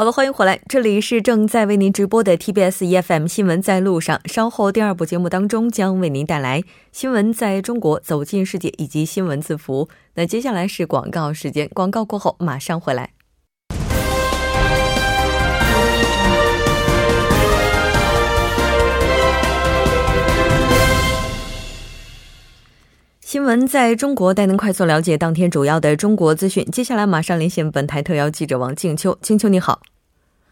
好了，欢迎回来，这里是正在为您直播的 TBS EFM 新闻在路上。稍后第二部节目当中将为您带来新闻在中国走进世界以及新闻字符。那接下来是广告时间，广告过后马上回来。新闻在中国，带您快速了解当天主要的中国资讯。接下来马上连线本台特邀记者王静秋，静秋你好，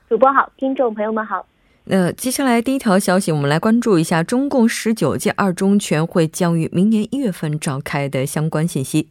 主播好，听众朋友们好。那接下来第一条消息，我们来关注一下中共十九届二中全会将于明年一月份召开的相关信息。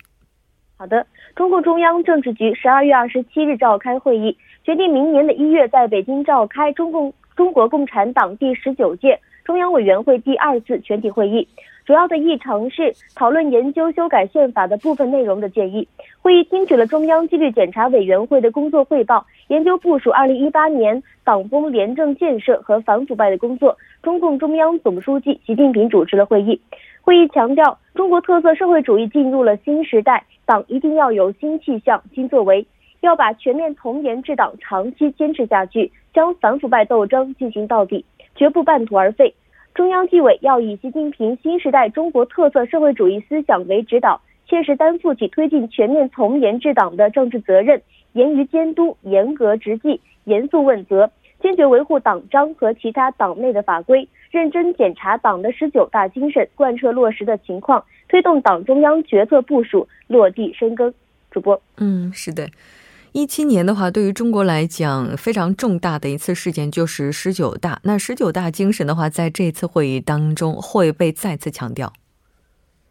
好的，中共中央政治局十二月二十七日召开会议，决定明年的一月在北京召开中共中国共产党第十九届中央委员会第二次全体会议。主要的议程是讨论研究修改宪法的部分内容的建议。会议听取了中央纪律检查委员会的工作汇报，研究部署二零一八年党风廉政建设和反腐败的工作。中共中央总书记习近平主持了会议。会议强调，中国特色社会主义进入了新时代，党一定要有新气象、新作为，要把全面从严治党长期坚持下去，将反腐败斗争进行到底，绝不半途而废。中央纪委要以习近平新时代中国特色社会主义思想为指导，切实担负起推进全面从严治党的政治责任，严于监督、严格执纪、严肃问责，坚决维护党章和其他党内的法规，认真检查党的十九大精神贯彻落实的情况，推动党中央决策部署落地生根。主播，嗯，是的。一七年的话，对于中国来讲非常重大的一次事件就是十九大。那十九大精神的话，在这次会议当中会被再次强调。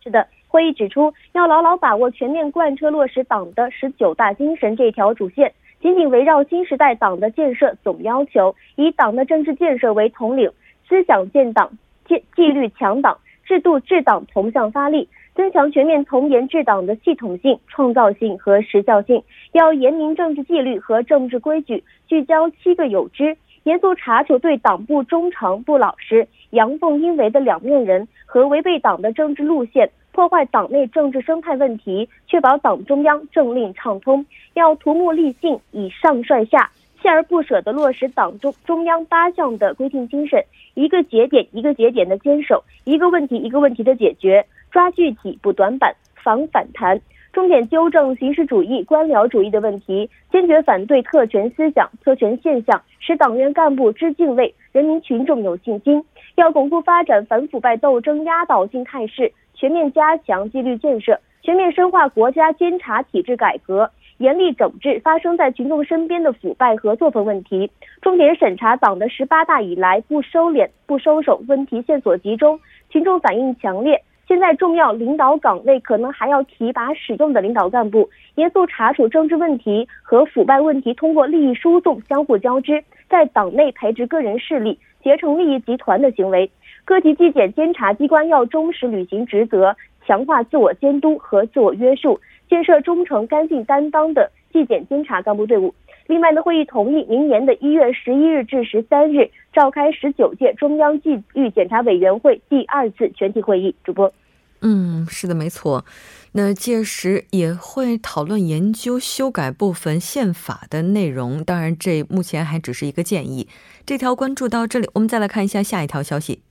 是的，会议指出，要牢牢把握全面贯彻落实党的十九大精神这条主线，紧紧围绕新时代党的建设总要求，以党的政治建设为统领，思想建党、纪纪律强党、制度治党同向发力。增强全面从严治党的系统性、创造性和时效性，要严明政治纪律和政治规矩，聚焦七个有之，严肃查处对党不忠诚、不老实、阳奉阴违的两面人和违背党的政治路线、破坏党内政治生态问题，确保党中央政令畅通。要图目立信，以上率下、锲而不舍地落实党中中央八项的规定精神，一个节点一个节点的坚守，一个问题一个问题的解决。抓具体补短板，防反弹，重点纠正形式主义、官僚主义的问题，坚决反对特权思想、特权现象，使党员干部知敬畏，人民群众有信心。要巩固发展反腐败斗争压倒性态势，全面加强纪律建设，全面深化国家监察体制改革，严厉整治发生在群众身边的腐败和作风问题，重点审查党的十八大以来不收敛、不收手，问题线索集中，群众反映强烈。现在重要领导岗位可能还要提拔使用的领导干部，严肃查处政治问题和腐败问题，通过利益输送相互交织，在党内培植个人势力、结成利益集团的行为。各级纪检监察机关要忠实履行职责，强化自我监督和自我约束，建设忠诚干净担当的纪检监察干部队伍。另外呢，会议同意明年的一月十一日至十三日召开十九届中央纪律检查委员会第二次全体会议。主播，嗯，是的，没错。那届时也会讨论研究修改部分宪法的内容。当然，这目前还只是一个建议。这条关注到这里，我们再来看一下下一条消息。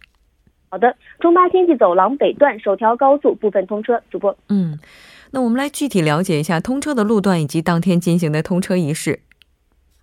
好的，中巴经济走廊北段首条高速部分通车。主播，嗯，那我们来具体了解一下通车的路段以及当天进行的通车仪式。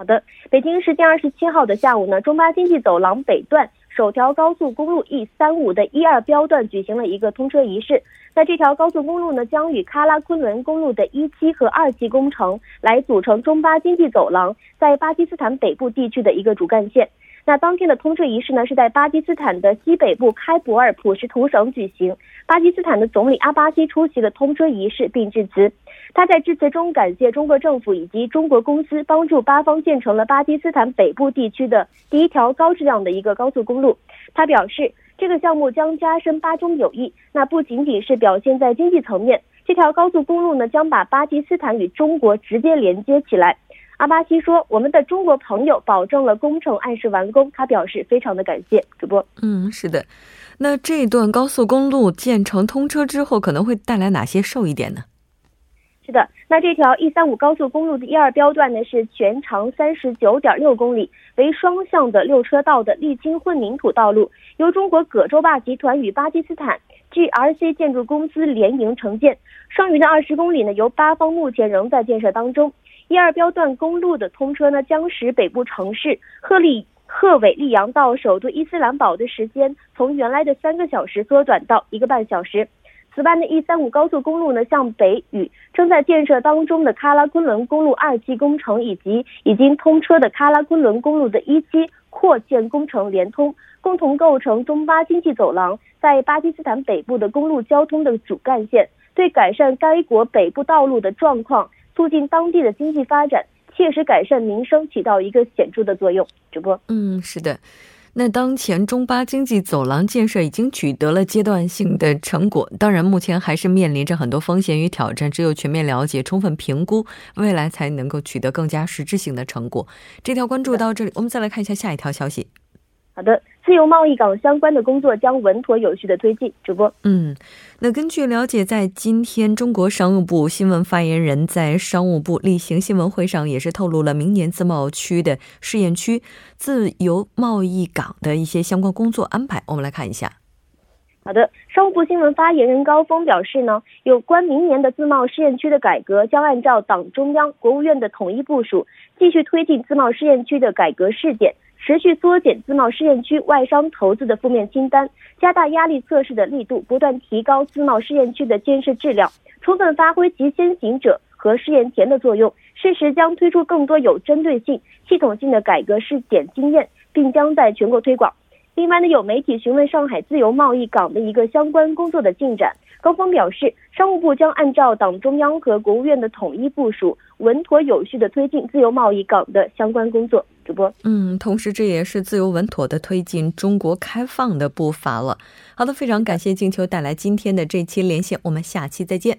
好的，北京时间二十七号的下午呢，中巴经济走廊北段首条高速公路 E 三五的一二标段举行了一个通车仪式。那这条高速公路呢，将与喀拉昆仑公路的一期和二期工程来组成中巴经济走廊在巴基斯坦北部地区的一个主干线。那当天的通车仪式呢，是在巴基斯坦的西北部开伯尔普什图省举行。巴基斯坦的总理阿巴西出席了通车仪式并致辞。他在致辞中感谢中国政府以及中国公司帮助巴方建成了巴基斯坦北部地区的第一条高质量的一个高速公路。他表示，这个项目将加深巴中友谊。那不仅仅是表现在经济层面。这条高速公路呢将把巴基斯坦与中国直接连接起来。阿巴西说：“我们的中国朋友保证了工程按时完工，他表示非常的感谢。”主播，嗯，是的。那这段高速公路建成通车之后，可能会带来哪些受益点呢？是的，那这条 E 三五高速公路的一二标段呢，是全长三十九点六公里，为双向的六车道的沥青混凝土道路，由中国葛洲坝集团与巴基斯坦 GRC 建筑公司联营承建。剩余的二十公里呢，由巴方目前仍在建设当中。一二标段公路的通车呢，将使北部城市赫利赫韦利扬到首都伊斯兰堡的时间从原来的三个小时缩短到一个半小时。此外呢，E 三五高速公路呢向北与正在建设当中的喀拉昆仑公路二期工程以及已经通车的喀拉昆仑公路的一期扩建工程连通，共同构成中巴经济走廊，在巴基斯坦北部的公路交通的主干线，对改善该国北部道路的状况，促进当地的经济发展，切实改善民生，起到一个显著的作用。主播，嗯，是的。那当前中巴经济走廊建设已经取得了阶段性的成果，当然目前还是面临着很多风险与挑战，只有全面了解、充分评估，未来才能够取得更加实质性的成果。这条关注到这里，我们再来看一下下一条消息。好的。自由贸易港相关的工作将稳妥有序的推进。主播，嗯，那根据了解，在今天中国商务部新闻发言人，在商务部例行新闻会上也是透露了明年自贸区的试验区自由贸易港的一些相关工作安排。我们来看一下。好的，商务部新闻发言人高峰表示呢，有关明年的自贸试验区的改革，将按照党中央、国务院的统一部署，继续推进自贸试验区的改革试点。持续缩减自贸试验区外商投资的负面清单，加大压力测试的力度，不断提高自贸试验区的建设质量，充分发挥其先行者和试验田的作用。适时将推出更多有针对性、系统性的改革试点经验，并将在全国推广。另外呢，有媒体询问上海自由贸易港的一个相关工作的进展。高峰表示，商务部将按照党中央和国务院的统一部署，稳妥有序的推进自由贸易港的相关工作。主播，嗯，同时这也是自由稳妥的推进中国开放的步伐了。好的，非常感谢静秋带来今天的这期连线，我们下期再见。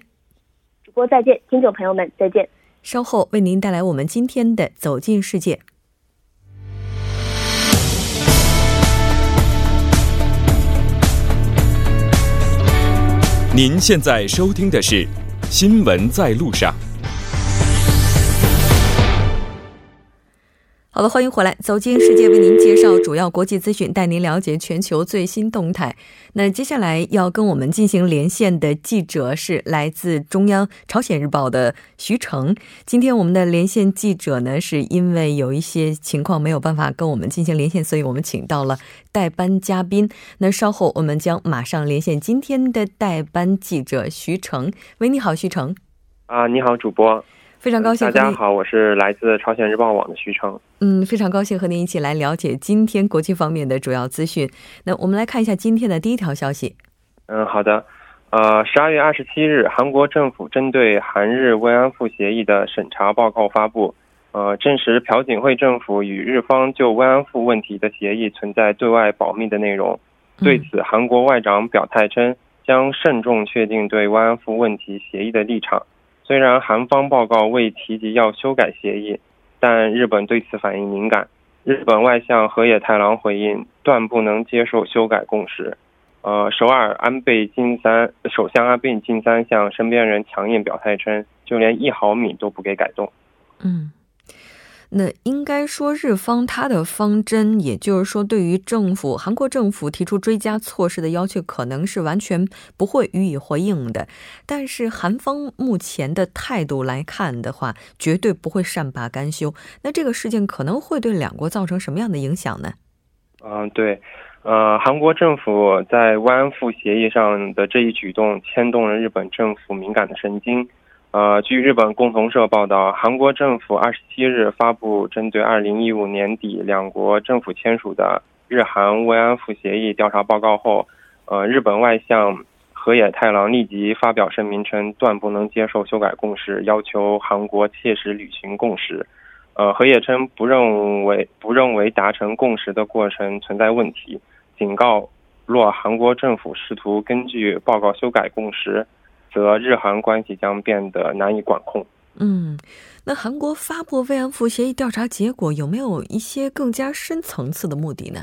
主播再见，听众朋友们再见。稍后为您带来我们今天的走进世界。您现在收听的是《新闻在路上》。好的，欢迎回来，走进世界，为您介绍主要国际资讯，带您了解全球最新动态。那接下来要跟我们进行连线的记者是来自中央朝鲜日报的徐成。今天我们的连线记者呢，是因为有一些情况没有办法跟我们进行连线，所以我们请到了代班嘉宾。那稍后我们将马上连线今天的代班记者徐成。喂，你好，徐成。啊，你好，主播。非常高兴，大家好，我是来自朝鲜日报网的徐成。嗯，非常高兴和您一起来了解今天国际方面的主要资讯。那我们来看一下今天的第一条消息。嗯，好的。呃，十二月二十七日，韩国政府针对韩日慰安妇协议的审查报告发布，呃，证实朴槿惠政府与日方就慰安妇问题的协议存在对外保密的内容。对此，韩国外长表态称，将慎重确定对慰安妇问题协议的立场。虽然韩方报告未提及要修改协议，但日本对此反应敏感。日本外相河野太郎回应，断不能接受修改共识。呃，首尔安倍晋三首相安倍晋三向身边人强硬表态称，就连一毫米都不给改动。嗯。那应该说，日方他的方针，也就是说，对于政府韩国政府提出追加措施的要求，可能是完全不会予以回应的。但是韩方目前的态度来看的话，绝对不会善罢甘休。那这个事件可能会对两国造成什么样的影响呢？嗯，对，呃，韩国政府在慰安妇协议上的这一举动，牵动了日本政府敏感的神经。呃，据日本共同社报道，韩国政府二十七日发布针对二零一五年底两国政府签署的日韩慰安妇协议调查报告后，呃，日本外相河野太郎立即发表声明称，断不能接受修改共识，要求韩国切实履行共识。呃，河野称不认为不认为达成共识的过程存在问题，警告若韩国政府试图根据报告修改共识。则日韩关系将变得难以管控。嗯，那韩国发布慰安妇协议调查结果有没有一些更加深层次的目的呢？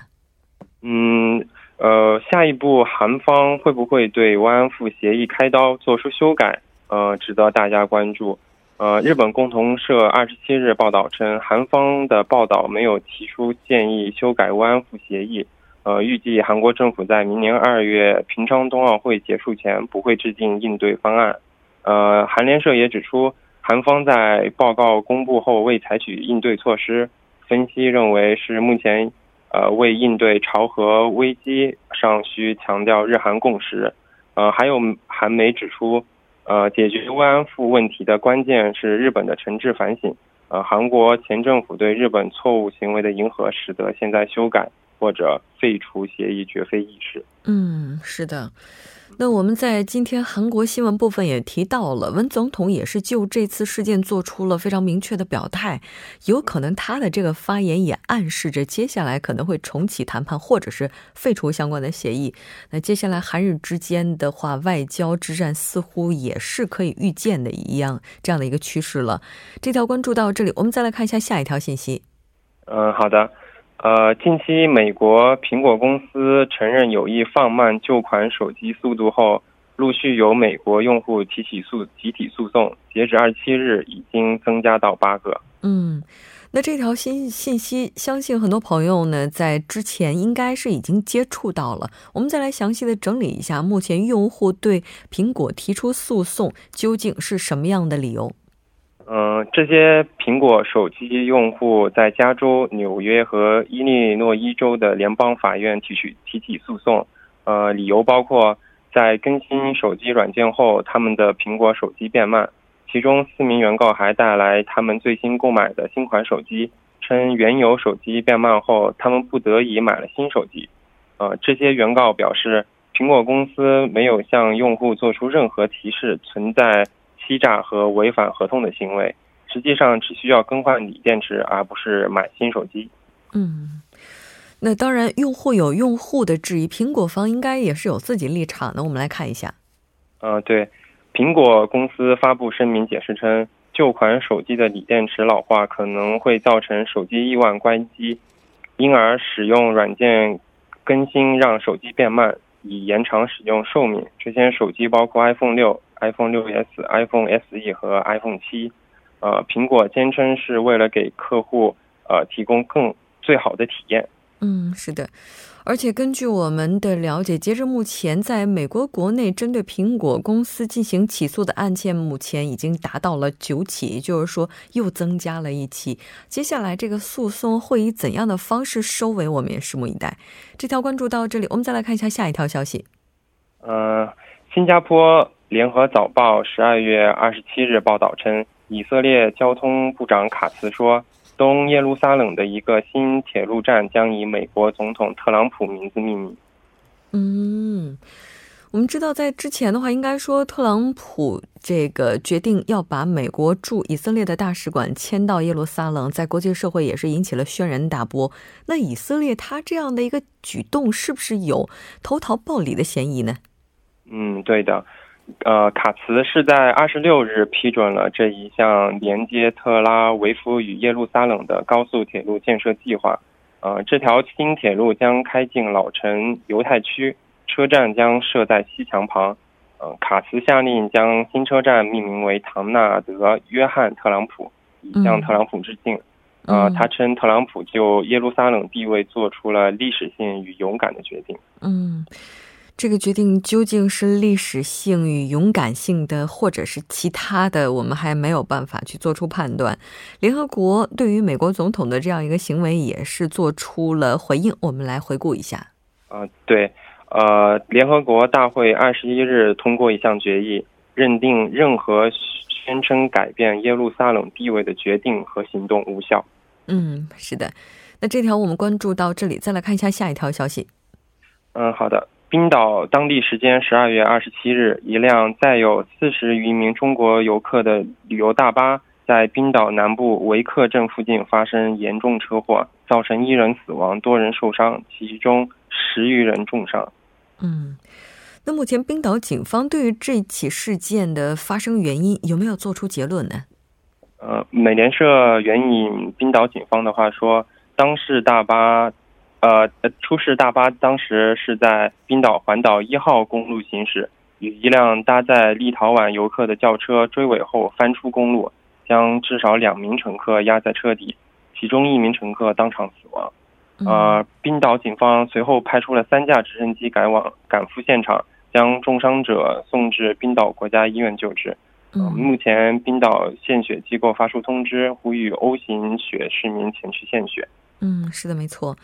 嗯，呃，下一步韩方会不会对慰安妇协议开刀做出修改？呃，值得大家关注。呃，日本共同社二十七日报道称，韩方的报道没有提出建议修改慰安妇协议。呃，预计韩国政府在明年二月平昌冬奥会结束前不会制定应对方案。呃，韩联社也指出，韩方在报告公布后未采取应对措施。分析认为是目前，呃，为应对朝核危机尚需强调日韩共识。呃，还有韩媒指出。呃，解决慰安妇问题的关键是日本的诚挚反省。呃，韩国前政府对日本错误行为的迎合，使得现在修改或者废除协议绝非易事。嗯，是的。那我们在今天韩国新闻部分也提到了，文总统也是就这次事件做出了非常明确的表态，有可能他的这个发言也暗示着接下来可能会重启谈判，或者是废除相关的协议。那接下来韩日之间的话，外交之战似乎也是可以预见的一样这样的一个趋势了。这条关注到这里，我们再来看一下下一条信息。嗯，好的。呃，近期美国苹果公司承认有意放慢旧款手机速度后，陆续有美国用户提起诉集体诉讼，截止二十七日已经增加到八个。嗯，那这条新信息，相信很多朋友呢在之前应该是已经接触到了。我们再来详细的整理一下，目前用户对苹果提出诉讼究竟是什么样的理由？嗯，这些苹果手机用户在加州、纽约和伊利诺伊州的联邦法院提起提起诉讼。呃，理由包括在更新手机软件后，他们的苹果手机变慢。其中四名原告还带来他们最新购买的新款手机，称原有手机变慢后，他们不得已买了新手机。呃，这些原告表示，苹果公司没有向用户做出任何提示，存在。欺诈和违反合同的行为，实际上只需要更换锂电池，而不是买新手机。嗯，那当然，用户有用户的质疑，苹果方应该也是有自己立场的。我们来看一下。呃，对，苹果公司发布声明解释称，旧款手机的锂电池老化可能会造成手机意外关机，因而使用软件更新让手机变慢，以延长使用寿命。这些手机包括 iPhone 六。iPhone 六 S、iPhone SE 和 iPhone 七呃，苹果坚称是为了给客户呃提供更最好的体验。嗯，是的，而且根据我们的了解，截至目前，在美国国内针对苹果公司进行起诉的案件，目前已经达到了九起，也就是说又增加了一起。接下来这个诉讼会以怎样的方式收尾，我们也拭目以待。这条关注到这里，我们再来看一下下一条消息。呃，新加坡。联合早报十二月二十七日报道称，以色列交通部长卡茨说，东耶路撒冷的一个新铁路站将以美国总统特朗普名字命名。嗯，我们知道，在之前的话，应该说特朗普这个决定要把美国驻以色列的大使馆迁到耶路撒冷，在国际社会也是引起了轩然大波。那以色列他这样的一个举动，是不是有投桃报李的嫌疑呢？嗯，对的。呃，卡茨是在二十六日批准了这一项连接特拉维夫与耶路撒冷的高速铁路建设计划。呃，这条新铁路将开进老城犹太区，车站将设在西墙旁。呃，卡茨下令将新车站命名为唐纳德·约翰·特朗普，以向特朗普致敬。呃，他称特朗普就耶路撒冷地位做出了历史性与勇敢的决定。嗯。这个决定究竟是历史性与勇敢性的，或者是其他的，我们还没有办法去做出判断。联合国对于美国总统的这样一个行为也是做出了回应。我们来回顾一下。啊，对，呃，联合国大会二十一日通过一项决议，认定任何宣称改变耶路撒冷地位的决定和行动无效。嗯，是的。那这条我们关注到这里，再来看一下下一条消息。嗯，好的。冰岛当地时间十二月二十七日，一辆载有四十余名中国游客的旅游大巴在冰岛南部维克镇附近发生严重车祸，造成一人死亡，多人受伤，其中十余人重伤。嗯，那目前冰岛警方对于这起事件的发生原因有没有做出结论呢？呃，美联社援引冰岛警方的话说，当事大巴，呃，出事大巴当时是在冰岛环岛一号公路行驶，与一辆搭载立陶宛游客的轿车追尾后翻出公路，将至少两名乘客压在车底，其中一名乘客当场死亡。呃，冰岛警方随后派出了三架直升机赶往赶赴现场，将重伤者送至冰岛国家医院救治。嗯，目前冰岛献血机构发出通知，呼吁 O 型血市民前去献血。嗯，是的，没错。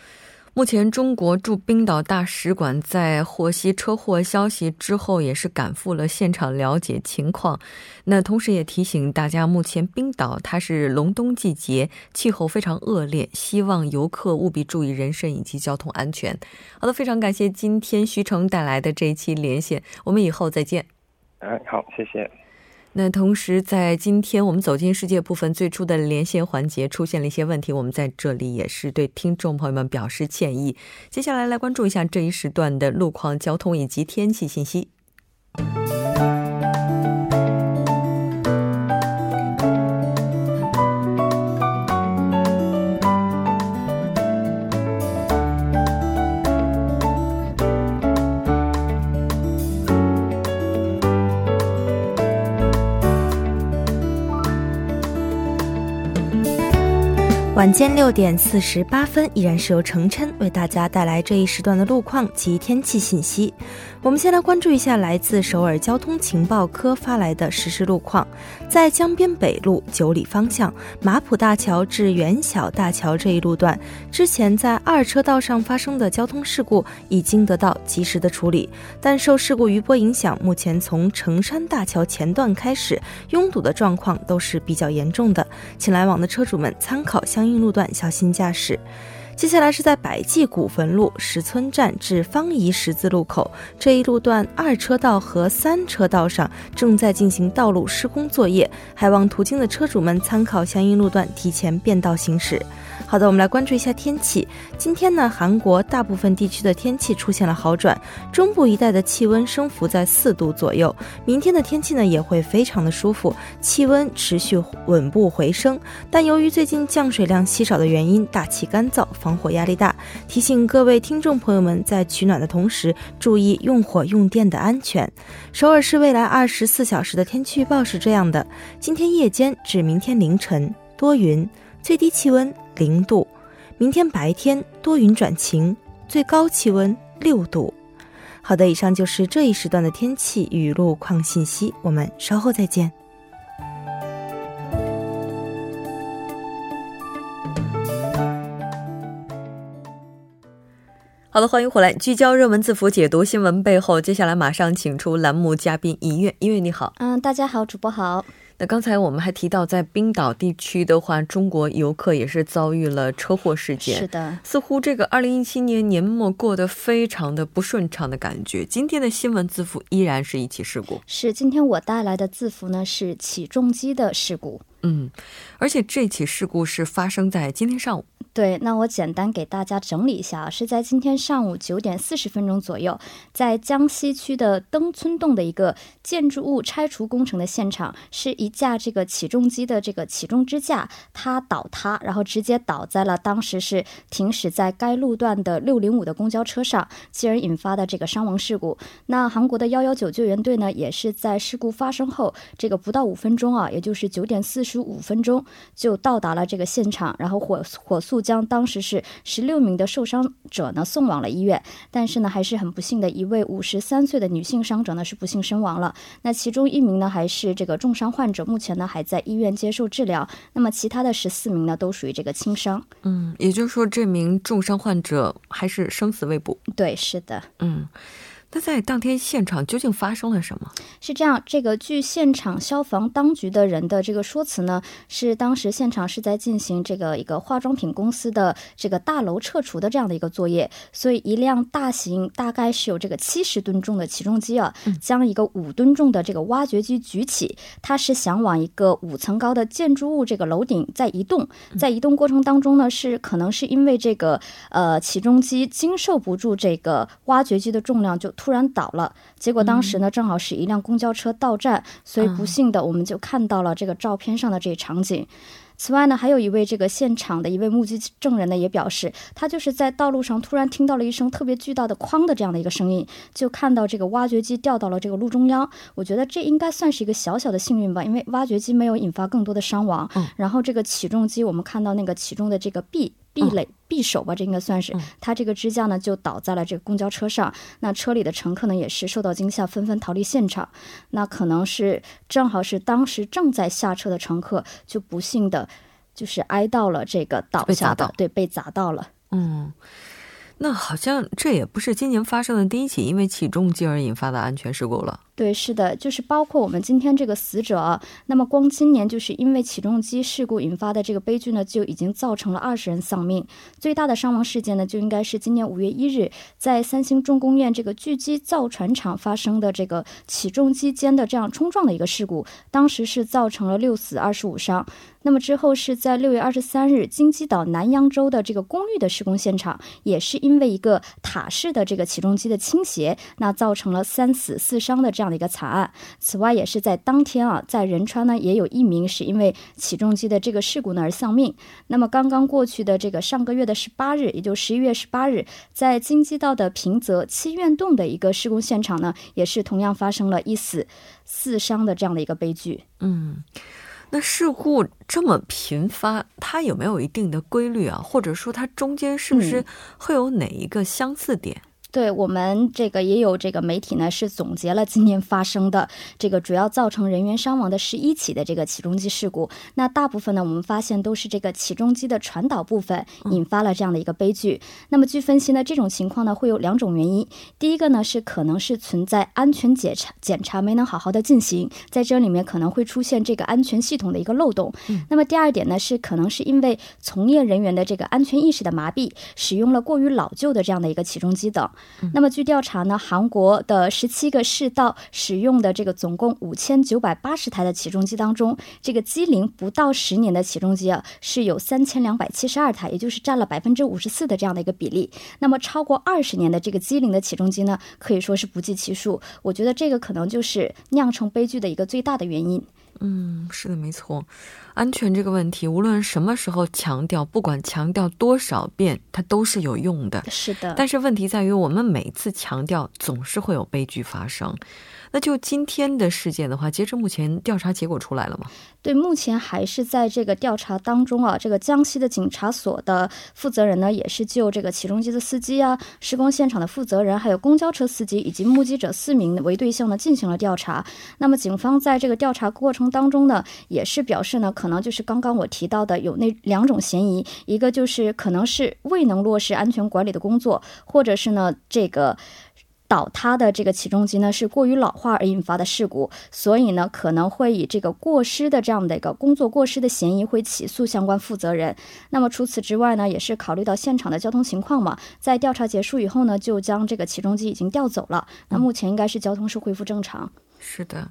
目前，中国驻冰岛大使馆在获悉车祸消息之后，也是赶赴了现场了解情况。那同时也提醒大家，目前冰岛它是隆冬季节，气候非常恶劣，希望游客务必注意人身以及交通安全。好的，非常感谢今天徐成带来的这一期连线，我们以后再见。哎，好，谢谢。那同时，在今天我们走进世界部分最初的连线环节出现了一些问题，我们在这里也是对听众朋友们表示歉意。接下来来关注一下这一时段的路况、交通以及天气信息。晚间六点四十八分，依然是由程琛为大家带来这一时段的路况及天气信息。我们先来关注一下来自首尔交通情报科发来的实时路况。在江边北路九里方向马浦大桥至元小大桥这一路段，之前在二车道上发生的交通事故已经得到及时的处理，但受事故余波影响，目前从成山大桥前段开始拥堵的状况都是比较严重的，请来往的车主们参考相应路段小心驾驶。接下来是在百济古坟路石村站至方怡十字路口这一路段二车道和三车道上正在进行道路施工作业，还望途经的车主们参考相应路段提前变道行驶。好的，我们来关注一下天气。今天呢，韩国大部分地区的天气出现了好转，中部一带的气温升幅在四度左右。明天的天气呢也会非常的舒服，气温持续稳步回升。但由于最近降水量稀少的原因，大气干燥，防火压力大。提醒各位听众朋友们，在取暖的同时，注意用火用电的安全。首尔市未来二十四小时的天气预报是这样的：今天夜间至明天凌晨多云，最低气温。零度，明天白天多云转晴，最高气温六度。好的，以上就是这一时段的天气与路况信息，我们稍后再见。好的，欢迎回来，聚焦热门字符，解读新闻背后。接下来马上请出栏目嘉宾音乐，音乐你好，嗯，大家好，主播好。那刚才我们还提到，在冰岛地区的话，中国游客也是遭遇了车祸事件。是的，似乎这个二零一七年年末过得非常的不顺畅的感觉。今天的新闻字符依然是一起事故。是，今天我带来的字符呢是起重机的事故。嗯，而且这起事故是发生在今天上午。对，那我简单给大家整理一下，是在今天上午九点四十分钟左右，在江西区的登村洞的一个建筑物拆除工程的现场，是一架这个起重机的这个起重支架它倒塌，然后直接倒在了当时是停驶在该路段的六零五的公交车上，继而引发的这个伤亡事故。那韩国的幺幺九救援队呢，也是在事故发生后这个不到五分钟啊，也就是九点四十五分钟就到达了这个现场，然后火火速。将当时是十六名的受伤者呢送往了医院，但是呢还是很不幸的一位五十三岁的女性伤者呢是不幸身亡了。那其中一名呢还是这个重伤患者，目前呢还在医院接受治疗。那么其他的十四名呢都属于这个轻伤。嗯，也就是说这名重伤患者还是生死未卜。对，是的。嗯。那在当天现场究竟发生了什么？是这样，这个据现场消防当局的人的这个说辞呢，是当时现场是在进行这个一个化妆品公司的这个大楼撤除的这样的一个作业，所以一辆大型大概是有这个七十吨重的起重机啊，将一个五吨重的这个挖掘机举起，它是想往一个五层高的建筑物这个楼顶在移动，在移动过程当中呢，是可能是因为这个呃起重机经受不住这个挖掘机的重量就。突然倒了。结果当时呢，正好是一辆公交车到站，所以不幸的我们就看到了这个照片上的这一场景。此外呢，还有一位这个现场的一位目击证人呢，也表示，他就是在道路上突然听到了一声特别巨大的“哐”的这样的一个声音，就看到这个挖掘机掉到了这个路中央。我觉得这应该算是一个小小的幸运吧，因为挖掘机没有引发更多的伤亡。嗯。然后这个起重机，我们看到那个起重的这个臂。壁垒、匕首吧，这应该算是。他这个支架呢，就倒在了这个公交车上。那车里的乘客呢，也是受到惊吓，纷纷逃离现场。那可能是正好是当时正在下车的乘客，就不幸的，就是挨到了这个倒下的，对，被砸到了。嗯。那好像这也不是今年发生的第一起因为起重机而引发的安全事故了。对，是的，就是包括我们今天这个死者，那么光今年就是因为起重机事故引发的这个悲剧呢，就已经造成了二十人丧命。最大的伤亡事件呢，就应该是今年五月一日在三星重工院这个巨基造船厂发生的这个起重机间的这样冲撞的一个事故，当时是造成了六死二十五伤。那么之后是在六月二十三日，京畿岛南洋州的这个公寓的施工现场，也是因为一个塔式的这个起重机的倾斜，那造成了三死四伤的这样的一个惨案。此外，也是在当天啊，在仁川呢，也有一名是因为起重机的这个事故呢而丧命。那么刚刚过去的这个上个月的十八日，也就十一月十八日，在京畿道的平泽七院洞的一个施工现场呢，也是同样发生了一死四伤的这样的一个悲剧。嗯。那事故这么频发，它有没有一定的规律啊？或者说，它中间是不是会有哪一个相似点？对我们这个也有这个媒体呢，是总结了今年发生的这个主要造成人员伤亡的十一起的这个起重机事故。那大部分呢，我们发现都是这个起重机的传导部分引发了这样的一个悲剧。那么据分析呢，这种情况呢会有两种原因。第一个呢是可能是存在安全检查检查没能好好的进行，在这里面可能会出现这个安全系统的一个漏洞。那么第二点呢是可能是因为从业人员的这个安全意识的麻痹，使用了过于老旧的这样的一个起重机等。那么据调查呢，韩国的十七个市道使用的这个总共五千九百八十台的起重机当中，这个机龄不到十年的起重机啊，是有三千两百七十二台，也就是占了百分之五十四的这样的一个比例。那么超过二十年的这个机龄的起重机呢，可以说是不计其数。我觉得这个可能就是酿成悲剧的一个最大的原因。嗯，是的，没错。安全这个问题，无论什么时候强调，不管强调多少遍，它都是有用的。是的。但是问题在于，我们每次强调，总是会有悲剧发生。那就今天的事件的话，截至目前调查结果出来了吗？对，目前还是在这个调查当中啊。这个江西的警察所的负责人呢，也是就这个起重机的司机啊、施工现场的负责人，还有公交车司机以及目击者四名为对象呢，进行了调查。那么警方在这个调查过程当中呢，也是表示呢，可能就是刚刚我提到的有那两种嫌疑，一个就是可能是未能落实安全管理的工作，或者是呢这个。倒塌的这个起重机呢是过于老化而引发的事故，所以呢可能会以这个过失的这样的一个工作过失的嫌疑会起诉相关负责人。那么除此之外呢，也是考虑到现场的交通情况嘛，在调查结束以后呢，就将这个起重机已经调走了。那目前应该是交通是恢复正常。是的。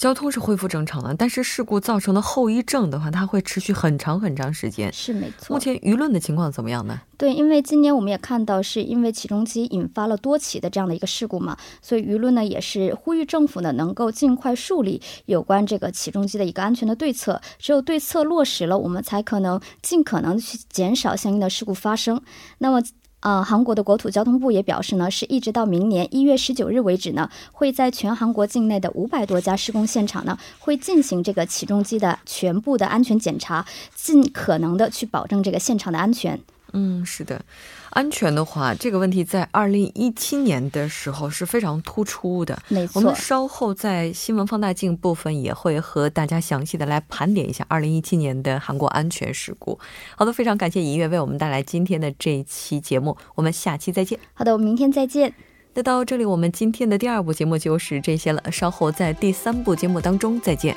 交通是恢复正常了，但是事故造成的后遗症的话，它会持续很长很长时间。是没错。目前舆论的情况怎么样呢？对，因为今年我们也看到，是因为起重机引发了多起的这样的一个事故嘛，所以舆论呢也是呼吁政府呢能够尽快树立有关这个起重机的一个安全的对策。只有对策落实了，我们才可能尽可能去减少相应的事故发生。那么。呃，韩国的国土交通部也表示呢，是一直到明年一月十九日为止呢，会在全韩国境内的五百多家施工现场呢，会进行这个起重机的全部的安全检查，尽可能的去保证这个现场的安全。嗯，是的。安全的话，这个问题在二零一七年的时候是非常突出的。没错，我们稍后在新闻放大镜部分也会和大家详细的来盘点一下二零一七年的韩国安全事故。好的，非常感谢尹月为我们带来今天的这一期节目，我们下期再见。好的，我们明天再见。那到这里，我们今天的第二部节目就是这些了，稍后在第三部节目当中再见。